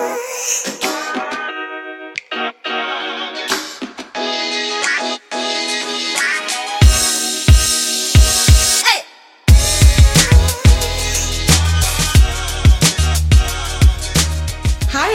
Thank you.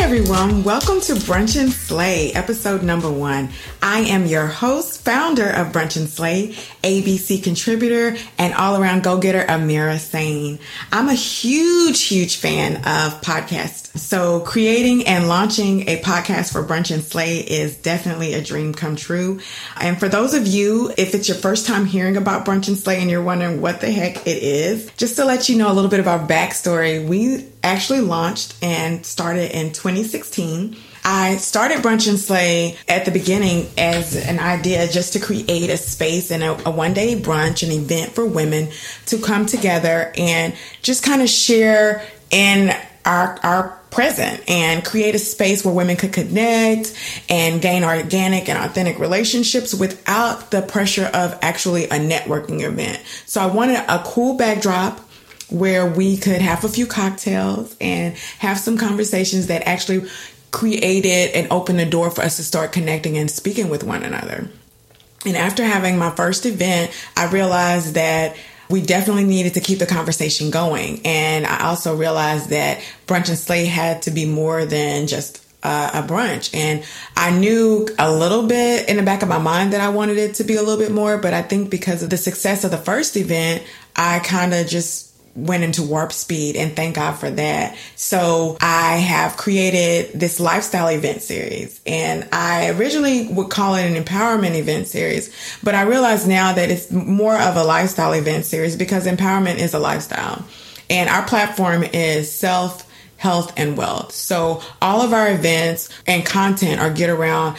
Everyone. Welcome to Brunch and Slay, episode number one. I am your host, founder of Brunch and Slay, ABC contributor, and all around go getter, Amira Sane. I'm a huge, huge fan of podcasts. So creating and launching a podcast for Brunch and Slay is definitely a dream come true. And for those of you, if it's your first time hearing about Brunch and Slay and you're wondering what the heck it is, just to let you know a little bit of our backstory, we actually launched and started in 2016. I started Brunch and Slay at the beginning as an idea just to create a space and a, a one day brunch, an event for women to come together and just kind of share in our, our present and create a space where women could connect and gain organic and authentic relationships without the pressure of actually a networking event. So I wanted a cool backdrop where we could have a few cocktails and have some conversations that actually created and opened the door for us to start connecting and speaking with one another. And after having my first event, I realized that we definitely needed to keep the conversation going. And I also realized that Brunch and Slay had to be more than just a brunch. And I knew a little bit in the back of my mind that I wanted it to be a little bit more, but I think because of the success of the first event, I kind of just went into warp speed and thank God for that. So I have created this lifestyle event series and I originally would call it an empowerment event series, but I realize now that it's more of a lifestyle event series because empowerment is a lifestyle and our platform is self health and wealth. So all of our events and content are get around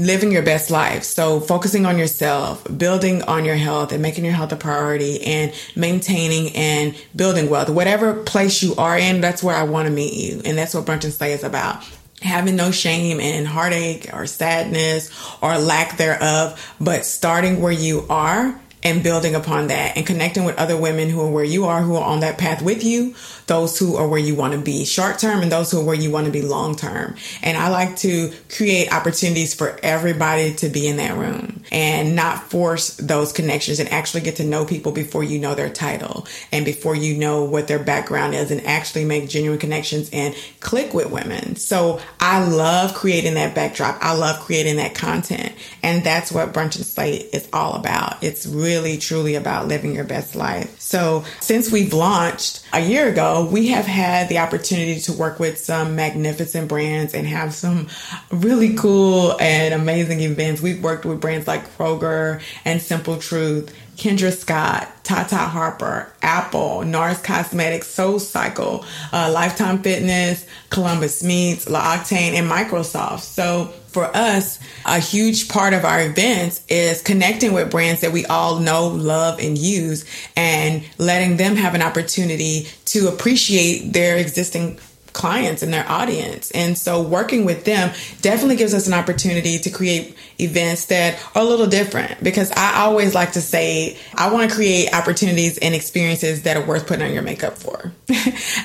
living your best life. So focusing on yourself, building on your health and making your health a priority and maintaining and building wealth. Whatever place you are in, that's where I want to meet you. And that's what Brunch and Slay is about. Having no shame and heartache or sadness or lack thereof, but starting where you are and building upon that and connecting with other women who are where you are, who are on that path with you, those who are where you want to be short term and those who are where you want to be long term. And I like to create opportunities for everybody to be in that room and not force those connections and actually get to know people before you know their title and before you know what their background is and actually make genuine connections and click with women. So I love creating that backdrop. I love creating that content. And that's what Brunch and Slay is all about. It's really, truly about living your best life. So since we've launched a year ago, we have had the opportunity to work with some magnificent brands and have some really cool and amazing events. We've worked with brands like Kroger and Simple Truth, Kendra Scott, Tata Harper, Apple, NARS Cosmetics, Soul Cycle, uh, Lifetime Fitness, Columbus Meats, L'Occitane, and Microsoft. So for us, a huge part of our events is connecting with brands that we all know, love, and use and letting them have an opportunity to appreciate their existing clients and their audience. And so working with them definitely gives us an opportunity to create events that are a little different because I always like to say I want to create opportunities and experiences that are worth putting on your makeup for.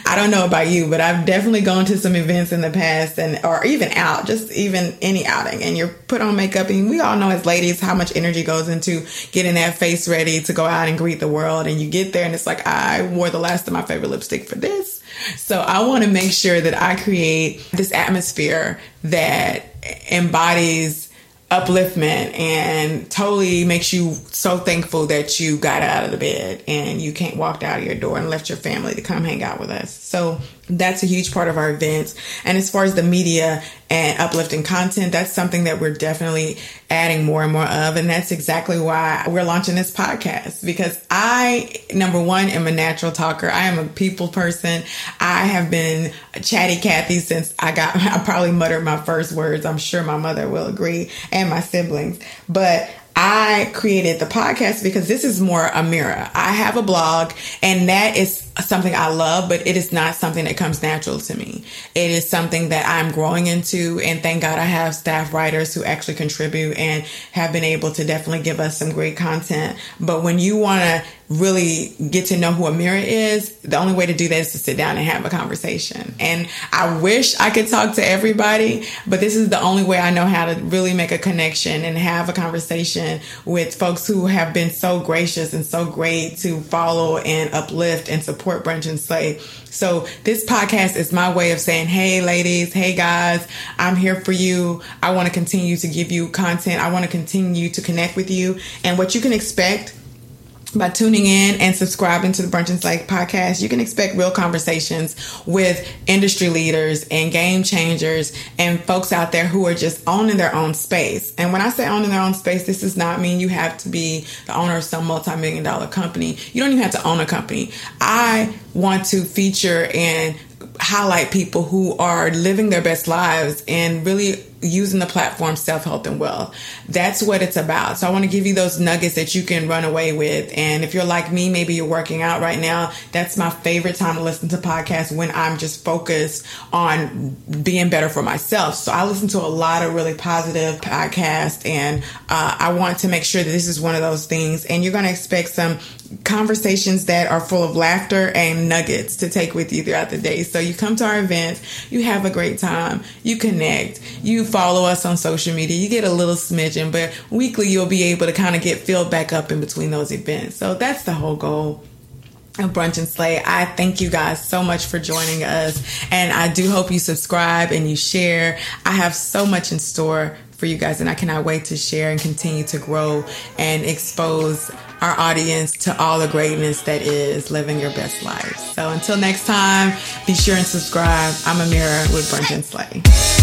I don't know about you, but I've definitely gone to some events in the past and or even out, just even any outing and you're put on makeup and we all know as ladies how much energy goes into getting that face ready to go out and greet the world and you get there and it's like I wore the last of my favorite lipstick for this. So I want to make sure that I create this atmosphere that embodies upliftment and totally makes you so thankful that you got out of the bed and you can't walk out of your door and left your family to come hang out with us. So that's a huge part of our events. And as far as the media and uplifting content, that's something that we're definitely adding more and more of. And that's exactly why we're launching this podcast because I, number one, am a natural talker. I am a people person. I have been chatty Cathy since I got, I probably muttered my first words. I'm sure my mother will agree and my siblings, but I created the podcast because this is more Amira. I have a blog and that is something I love, but it is not something that comes natural to me. It is something that I'm growing into. And thank God I have staff writers who actually contribute and have been able to definitely give us some great content. But when you want to really get to know who Amira is, the only way to do that is to sit down and have a conversation. And I wish I could talk to everybody, but this is the only way I know how to really make a connection and have a conversation with folks who have been so gracious and so great to follow and uplift and support Brunch and Slay. So this podcast is my way of saying, Hey ladies, hey guys, I'm here for you. I want to continue to give you content. I want to continue to connect with you and what you can expect by tuning in and subscribing to the Brunch and Slay podcast, you can expect real conversations with industry leaders and game changers and folks out there who are just owning their own space. And when I say owning their own space, this does not mean you have to be the owner of some multi-million dollar company. You don't even have to own a company. I want to feature and highlight people who are living their best lives and really using the platform self help and well. That's what it's about. So I want to give you those nuggets that you can run away with. And if you're like me, maybe you're working out right now. That's my favorite time to listen to podcasts when I'm just focused on being better for myself. So I listen to a lot of really positive podcasts and uh, I want to make sure that this is one of those things. And you're going to expect some conversations that are full of laughter and nuggets to take with you throughout the day. So you come to our events, you have a great time, you connect, you follow us on social media, you get a little smidgen, but weekly you'll be able to kind of get filled back up in between those events. So that's the whole goal of Brunch and Slay. I thank you guys so much for joining us. And I do hope you subscribe and you share. I have so much in store for you guys, and I cannot wait to share and continue to grow and expose our audience to all the greatness that is living your best life. So until next time, be sure and subscribe. I'm Amira with Brunch and Slay.